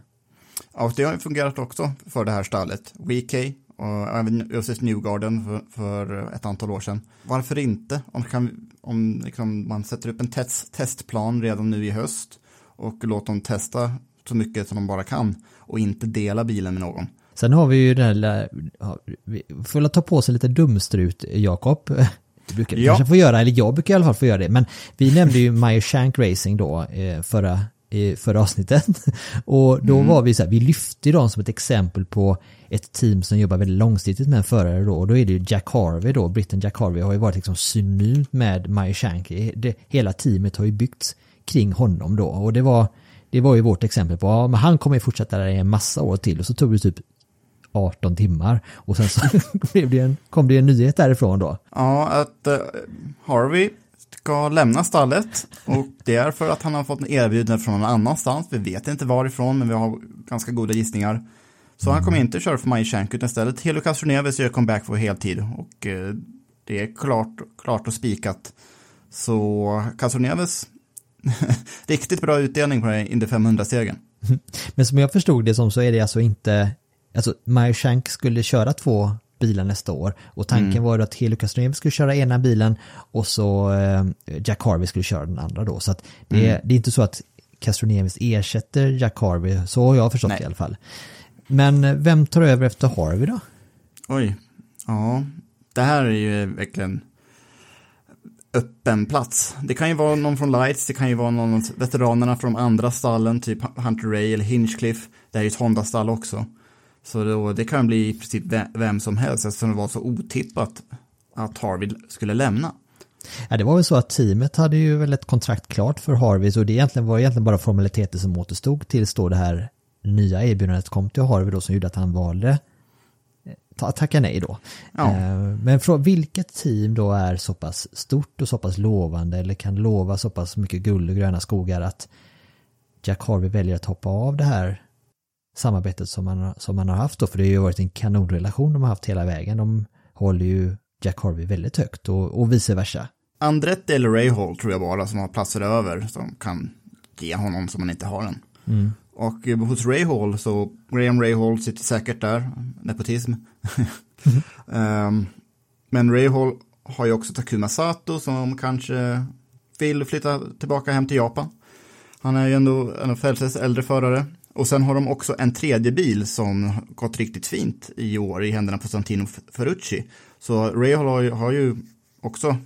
Ja, det har ju fungerat också för det här stallet. WK och även Josef Newgarden för, för ett antal år sedan. Varför inte? Om, kan, om liksom man sätter upp en test, testplan redan nu i höst och låter dem testa så mycket som de bara kan och inte dela bilen med någon. Sen har vi ju den här, ja, vi får ta på sig lite dumstrut, Jakob. [LAUGHS] Du brukar Ja. kanske få göra, eller jag brukar i alla fall få göra det. Men vi nämnde ju Meyer Shank Racing då eh, förra förra avsnittet. [LAUGHS] Och då Mm. var vi så här, vi lyfte dem som ett exempel på ett team som jobbar väldigt långsiktigt med en förare då. Och då är det ju Jack Harvey då, britten Jack Harvey har ju varit liksom synonymt med Meyer Shank. Det, hela teamet har ju byggts kring honom då. Och det var, det var ju vårt exempel på, ja men han kommer ju fortsätta där i en massa år till. Och så tog det typ 18 timmar. Och sen så [LAUGHS] blev det en, kom det en nyhet därifrån då. Ja, att eh, Harvey ska lämna stallet och det är för att han har fått en erbjudande från någon annanstans. Vi vet inte varifrån, men vi har ganska goda gissningar. Så han kommer inte köra för Maj Shank utan istället Helio Castroneves gör comeback på heltid och eh, det är klart, klart och spikat. Så Castroneves, [LAUGHS] riktigt bra utdelning på den Indy 500-stegen. [LAUGHS] Men som jag förstod det som så är det alltså inte, alltså Meyer Shank skulle köra två bilar nästa år och tanken var ju att Helio Castroneves skulle köra ena bilen och så eh, Jack Harvey skulle köra den andra då. Så att det, är, det är inte så att Castroneves ersätter Jack Harvey, så har jag förstått Nej. i alla fall. Men eh, vem tar över efter Harvey då? Oj, ja, det här är ju verkligen öppen plats. Det kan ju vara någon från Lights, det kan ju vara någon av veteranerna från andra stallen, typ Hunter Ray eller Hinchcliffe. Det är ju ett Honda-stall också. Så då, det kan bli i princip ve- vem som helst eftersom det var så otippat att Harvey skulle lämna. Ja, det var väl så att teamet hade ju väl ett kontrakt klart för Harvey så det egentligen var egentligen bara formaliteter som återstod tills då det här nya erbjudandet kom till Harvey då som gjorde att han valde eh, ta, tacka nej då. Ja. Eh, Men från vilket team då är så pass stort och så pass lovande eller kan lova så pass mycket guld och gröna skogar att Jack Harvey väljer att hoppa av det här samarbetet som man, som man har haft då, för det har ju varit en kanonrelation de har haft hela vägen. De håller ju Jack Harvey väldigt högt och, och vice versa. Andretti eller Ray Hall tror jag bara som har platser över som kan ge honom som man inte har den. Och eh, hos Ray Hall så, Graham Ray Hall sitter säkert där, nepotism. [LAUGHS] Ehm, men Ray Hall har ju också Takuma Sato som kanske vill flytta tillbaka hem till Japan. Han är ju ändå en av Felses äldre förare. Och sen har de också en tredje bil som gått riktigt fint i år i händerna på Santino Ferrucci. Så Ray har ju, har ju också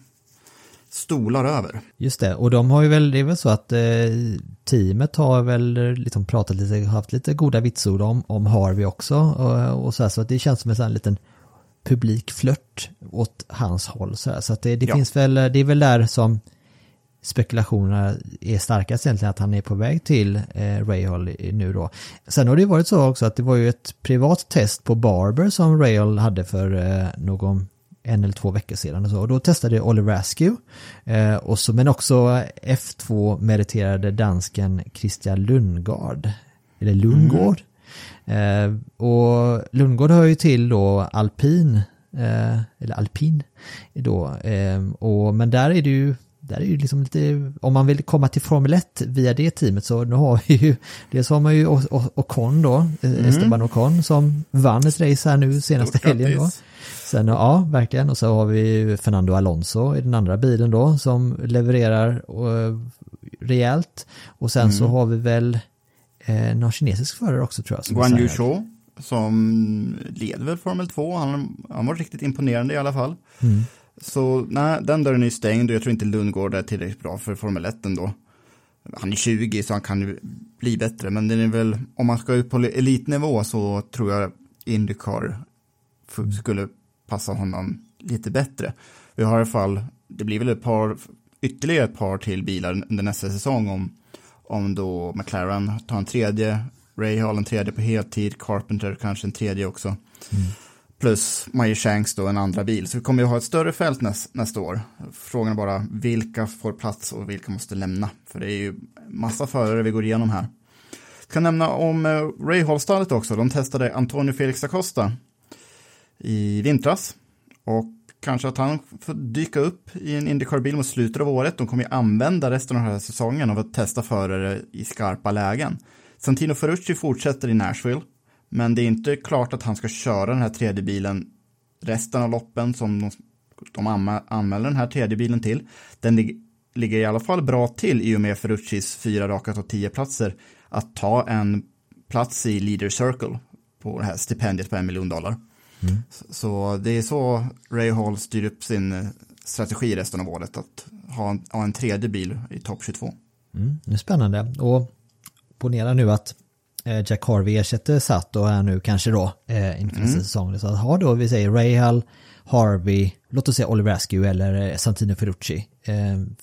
stolar över. Just det, och de har ju väl, det är väl så att eh, teamet har väl liksom pratat lite, haft lite goda vitsord om, om Harvey också och, och så här, så att det känns som en sån här liten publikflört åt hans håll så här, så att det, det Ja. finns väl, det är väl där som spekulationerna är starkast egentligen att han är på väg till eh, Rahal nu då. Sen har det ju varit så också att det var ju ett privat test på Barber som Rahal hade för eh, någon en eller två veckor sedan och så. Och då testade Oliver Askew. Eh, och så, men också F2-meriterade dansken Christian Lundgaard. Eller Lundgård. Eh, och Lundgård hör ju till då alpin. Eh, eller alpin. Då. Eh, och, men där är det ju där är ju liksom lite, om man vill komma till Formel 1 via det teamet så nu har vi ju, dels har man ju Ocon då, mm. Esteban Ocon som vann ett race här nu senaste Stort helgen då. Sen, ja, verkligen. Och så har vi Fernando Alonso i den andra bilen då som levererar eh, rejält. Och sen så har vi väl eh, någon kinesisk förare också tror jag. som Guan Yu. Zhou, som leder väl Formel 2, han, han var riktigt imponerande i alla fall. Mm. Så nej, den dörren är stängd och jag tror inte Lundgård är tillräckligt bra för Formel 1 ändå. Han är 20 så han kan ju bli bättre, men det är väl, om man ska upp på elitnivå så tror jag Indycar skulle passa honom lite bättre. Vi har i alla fall, det blir väl ett par, ytterligare ett par till bilar under nästa säsong om, om då McLaren tar en tredje, Ray har en tredje på heltid, Carpenter kanske en tredje också. Mm. Plus Meyer Shanks då en andra bil. Så vi kommer ju ha ett större fält näs, nästa år. Frågan är bara vilka får plats och vilka måste lämna. För det är ju massa förare vi går igenom här. Jag kan nämna om eh, Ray Hall-stallet också. De testade Antonio Felix da Costa i vintras. Och kanske att han får dyka upp i en Indycar-bil mot slutet av året. De kommer ju använda resten av den här säsongen av att testa förare i skarpa lägen. Santino Ferrucci fortsätter i Nashville. Men det är inte klart att han ska köra den här tredje bilen resten av loppen som de, de anmä- anmäler den här tredje bilen till. Den lig, ligger i alla fall bra till i och med Ferruccis fyra raka topp 10 platser att ta en plats i leader circle på det här stipendiet på en miljon dollar. Så, så det är så Ray Hall styr upp sin eh, strategi resten av året att ha en, ha en tredje bil i topp 22. Mm, det är spännande. Och ponera nu att Jack Harvey ersätter Satt och är nu kanske då eh, inför nästa säsong. Så att ha då, vi säger Rahal, Harvey, låt oss säga Oliver Askew eller eh, Santino Ferrucci. Eh,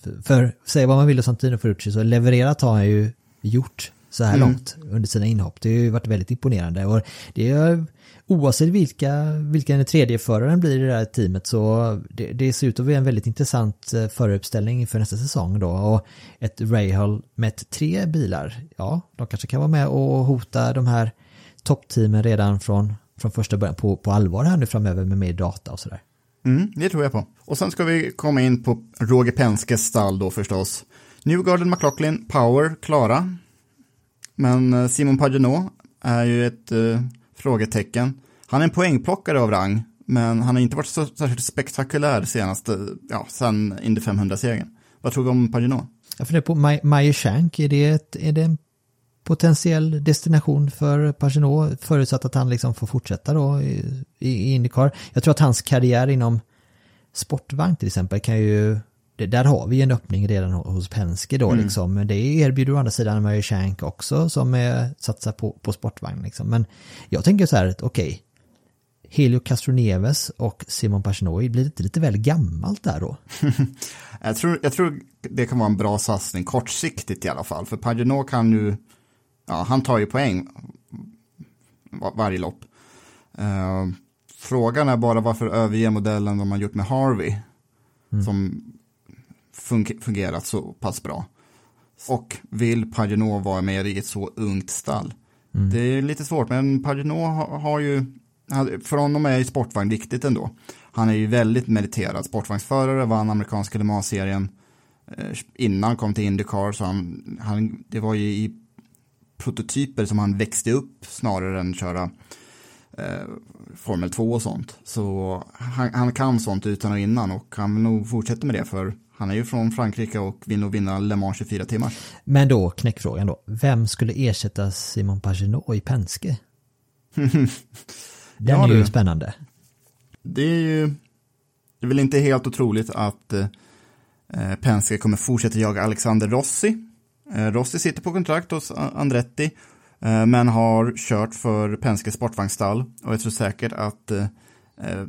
för, för säga vad man vill om Santino Ferrucci så levererat har han ju gjort så här långt under sina inhopp. Det har ju varit väldigt imponerande och det är oavsett vilka, vilken tredje föraren blir i det här teamet så det, det ser ut att bli en väldigt intressant eh, föruppställning för nästa säsong då och ett Rahal med tre bilar, ja, de kanske kan vara med och hota de här toppteamen redan från, från första början på, på allvar här nu framöver med mer data och sådär. Mm, det tror jag på. Och sen ska vi komma in på Roger Penskes stall då förstås. Newgarden, McLaughlin, Power, klara. Men eh, Simon Pagenaud är ju ett eh, frågetecken. Han är en poängplockare av rang, men han har inte varit så särskilt spektakulär senaste, ja, sen Indy 500-segern. Vad tror vi om Pagino? Jag funderar på Meyer Shank, är det, ett, är det en potentiell destination för Paginot? förutsatt att han liksom får fortsätta då i, i Indycar? Jag tror att hans karriär inom sportvagn till exempel kan ju det, där har vi en öppning redan hos Penske då liksom. Men det erbjuder å andra sidan Mary Shank också som är, satsar på, på sportvagn liksom. Men jag tänker så här okej, Helio Castroneves och Simon Pagenaud blir det lite väl gammalt där då? [LAUGHS] Jag tror, jag tror det kan vara en bra satsning, kortsiktigt i alla fall. För Pagenaud kan ju, ja, han tar ju poäng var, varje lopp. Eh, frågan är bara varför överge modellen de har gjort med Harvey. Som fun- fungerat så pass bra. Och vill Pagenaud vara med i ett så ungt stall? Det är lite svårt, men Pagenaud har, har ju, för honom är ju sportvagn viktigt ändå. Han är ju väldigt meriterad sportvagnsförare, vann amerikanska Le Mans-serien eh, innan han kom till Indycar, så han, han, det var ju i prototyper som han växte upp snarare än köra eh, Formel 2 och sånt. Så han, han kan sånt utan och innan och han vill nog fortsätta med det för han är ju från Frankrike och vill nog vinna Le Mans 24 timmar. Men då knäckfrågan då, vem skulle ersätta Simon Pagenaud i Penske? [LAUGHS] Den Ja, är ju du. spännande. Det är ju det är väl inte helt otroligt att eh, Penske kommer fortsätta jaga Alexander Rossi. Eh, Rossi sitter på kontrakt hos Andretti eh, men har kört för Penske sportvagnsstall och jag tror säkert att eh,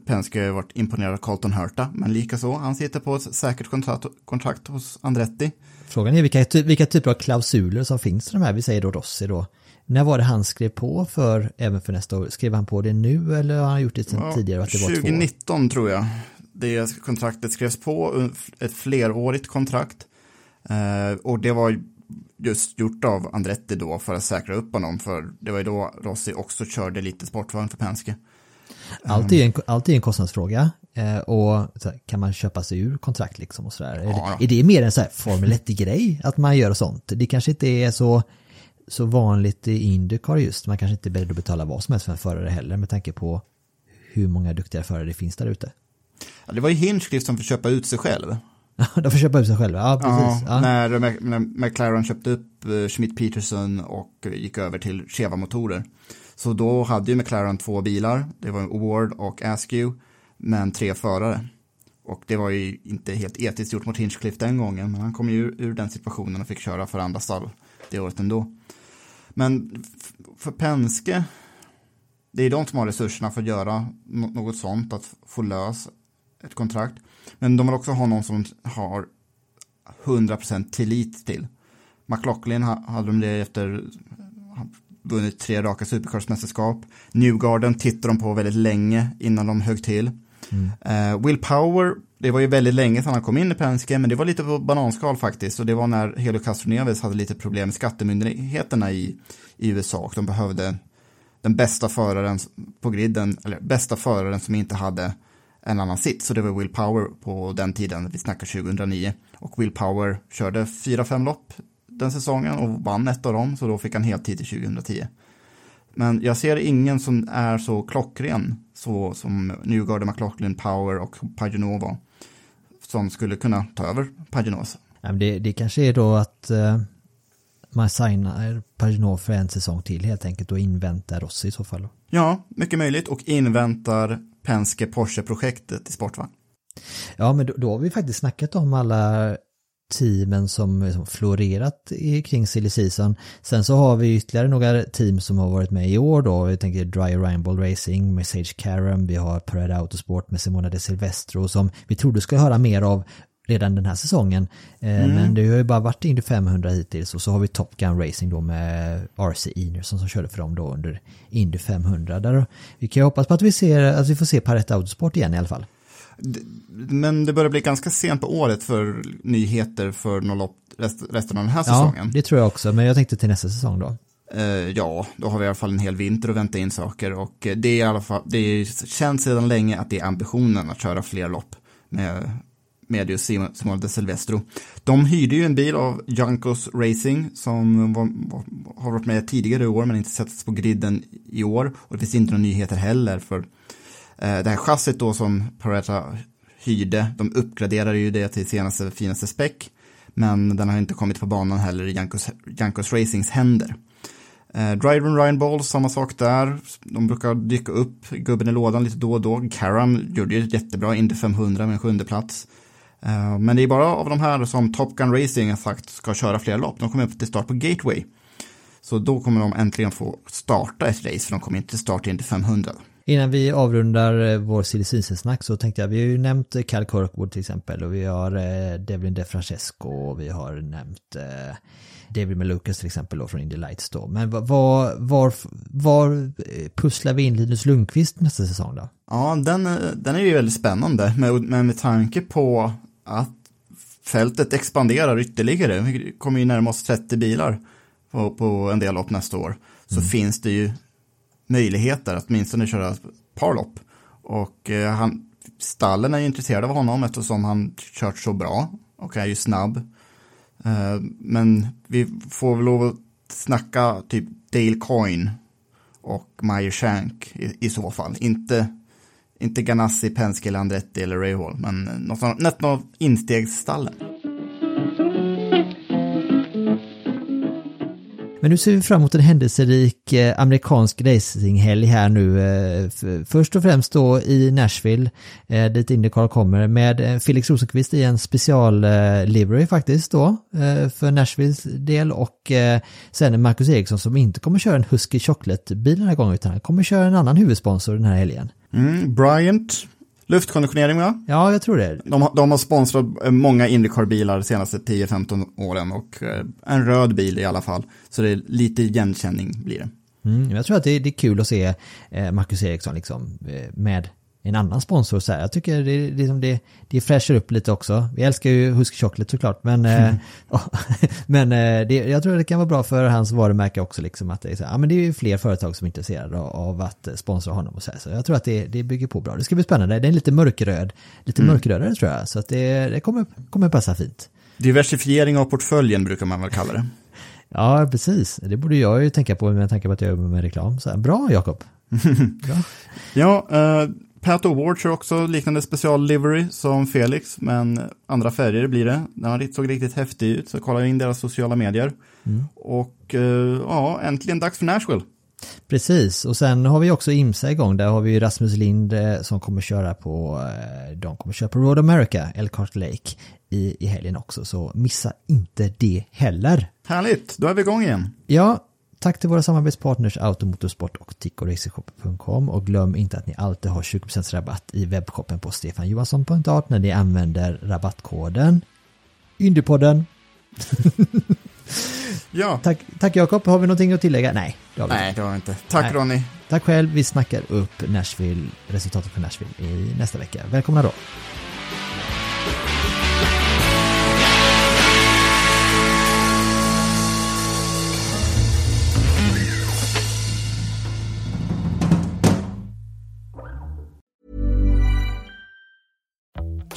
Penske har varit imponerad av Colton Hurta men likaså han sitter på ett säkert kontrakt, kontrakt hos Andretti. Frågan är vilka, vilka typer av klausuler som finns i de här, vi säger då Rossi då. När var det han skrev på för, även för nästa år? Skrev han på det nu eller har han gjort det sedan Ja, tidigare? Att det var två år? 2019 tror jag. Det kontraktet skrevs på, ett flerårigt kontrakt. Eh, och det var just gjort av Andretti då för att säkra upp honom. För det var ju då Rossi också körde lite sportvagn för Penske. Allt är ju en, allt är en kostnadsfråga. Eh, och kan man köpa sig ur kontrakt liksom och sådär? Är, Ja, det, är det mer en så här Formel 1-grej att man gör sånt? Det kanske inte är så, så vanligt i Indycar just. Man kanske inte är beredd att betala vad som helst för en förare heller med tanke på hur många duktiga förare det finns där ute. Ja, det var ju Hinchcliffe som fick köpa ut sig själv. [LAUGHS] De får köpa ut sig själva, ja precis. Ja, Ja, När, när McLaren köpte upp eh, Schmidt Peterson och gick över till Cheva-motorer. Så då hade ju McLaren två bilar, det var Award och Askew, men tre förare. Och det var ju inte helt etiskt gjort mot Hinchcliffe den gången, men han kom ju ur, ur den situationen och fick köra för andra stall det året ändå. Men för Penske, det är de som har resurserna för att göra något sånt, att få lös ett kontrakt. Men de vill också ha någon som har 100% tillit till. McLaughlin hade de det efter vunnit tre raka supercars-mästerskap. Newgarden tittade de på väldigt länge innan de högg till. Eh, Will Power, det var ju väldigt länge sedan han kom in i Penske, men det var lite på bananskal faktiskt. Och det var när Helio Castroneves hade lite problem med skattemyndigheterna i, i USA och de behövde den bästa föraren på griden, eller bästa föraren som inte hade en annan sitt. Så det var Will Power på den tiden, vi snackar 2009. Och Will Power körde 4-5 lopp den säsongen och vann ett av dem, så då fick han heltid till 2010. Men jag ser ingen som är så klockren så som Newgarden, McLaughlin, Power och Pagenaud var. Som skulle kunna ta över men det, det kanske är då att eh, man signar Pagenaud för en säsong till helt enkelt och inväntar Rossi i så fall. Ja, mycket möjligt och inväntar Penske Porsche-projektet i sportvagn. Ja, men då, då har vi faktiskt snackat om alla teamen som, som florerat kring silly season. Sen så har vi ytterligare några team som har varit med i år då. Vi tänker Dry Rhineball Racing med Sage Karam, vi har Parade Autosport med Simona De Silvestro som vi trodde skulle höra mer av redan den här säsongen. Eh, Men det har ju bara varit Indy 500 hittills och så har vi Top Gun Racing då med RC Inerson som körde för dem då under Indy 500. Där vi kan ju hoppas på att vi, ser, att vi får se Parette Autosport igen i alla fall. Men det börjar bli ganska sent på året för nyheter för några lopp rest, resten av den här Ja, säsongen. det tror jag också, men jag tänkte till nästa säsong då. Eh, ja, då har vi i alla fall en hel vinter att vänta in saker och eh, det är i alla fall, det är, känns sedan länge att det är ambitionen att köra fler lopp med, med just Simon Simone de Silvestro. De hyrde ju en bil av Junkos Racing som var, var, har varit med tidigare i år men inte satts på griden i år och det finns inte några nyheter heller för Eh, det här chassit då som Paretta hyrde, de uppgraderade ju det till senaste finaste spec men den har inte kommit på banan heller i Jankos, Jankos Racings händer. Eh, Driver and Ryan Ball, samma sak där. De brukar dyka upp, gubben i lådan lite då och då. Karam gjorde ju jättebra Indy 500 med en sjunde plats. Eh, men det är bara av de här som Top Gun Racing har sagt ska köra fler lopp. De kommer upp till start på Gateway. Så då kommer de äntligen få starta ett race, för de kommer inte till start i Indy 500. Innan vi avrundar eh, vår silly så tänkte jag, vi har ju nämnt eh, Cal Kirkwood till exempel och vi har eh, Devlin De Francesco och vi har nämnt eh, David Malukas till exempel då från Indy Lights då. Men va- var, var, var eh, pusslar vi in Linus Lundqvist nästa säsong då? Ja, den, eh, den är ju väldigt spännande, men men med tanke på att fältet expanderar ytterligare, vi kommer ju närma oss 30 bilar på, på en del lopp nästa år, så finns det ju möjligheter att åtminstone köra ett par lopp. Och eh, han, stallen är ju intresserade av honom eftersom han kört så bra och är ju snabb. Eh, men vi får väl lov att snacka typ Dale Coyne och Meyer Shank i, i så fall. Inte, inte Ganassi, Penske, eller eller Rahal, men något, av- något av instegsstallen. Men nu ser vi fram emot en händelserik eh, amerikansk racinghelg här nu. Eh, först och främst då i Nashville, eh, dit Indycar kommer, med Felix Rosenqvist i en special-livery faktiskt då, för Nashvilles del och sen Marcus Eriksson som inte kommer köra en Husky Chocolate-bil den här gången utan han kommer köra en annan huvudsponsor den här helgen. Mm, Bryant, luftkonditionering va? Ja, jag tror det. De, har- de har sponsrat eh, många Indycar-bilar de senaste 10-15 åren och eh, en röd bil i alla fall. Så det är lite igenkänning blir det. Mm, jag tror att det, är kul att se eh, Marcus Eriksson liksom, med en annan sponsor. Så här. Jag tycker det, det, liksom det, det fräschar upp lite också. Vi älskar ju Husky Chocolate såklart, men, eh, [LAUGHS] ja, men eh, det, jag tror det kan vara bra för hans varumärke också. Liksom, att det, är så här, ja, men det är ju fler företag som är intresserade av, att eh, sponsra honom. Och så, här. så jag tror att det, det bygger på bra. Det ska bli spännande. Den är lite mörkröd, lite mörkrödare tror jag. Så att det, det kommer, kommer passa fint. Diversifiering av portföljen brukar man väl kalla det. [LAUGHS] Ja, precis. Det borde jag ju tänka på med tanke på att jag jobbar med reklam. Så här, bra Jakob. [LAUGHS] Ja, eh, Pat Award kör också liknande special livery som Felix, men andra färger blir det. Den såg riktigt häftig ut, så kolla in deras sociala medier. Och eh, ja, äntligen dags för Nashville. Precis, och sen har vi också IMSA igång. Där har vi Rasmus Lind eh, som kommer köra på, eh, de kommer köra på Road America, Elkhart Lake, i, i helgen också. Så missa inte det heller. Härligt, då är vi igång igen. Ja, tack till våra samarbetspartners Automotorsport och TicoRacingshop.com och glöm inte att ni alltid har 20% rabatt i webbshoppen på stefanjohansson.art när ni använder rabattkoden Yndypodden. [LAUGHS] Ja, Tack, tack Jakob, har vi någonting att tillägga? Nej, det har vi nej det har jag inte. Tack Nej. Ronny. Tack själv, vi snackar upp Nashville, resultatet för Nashville i nästa vecka. Välkomna då!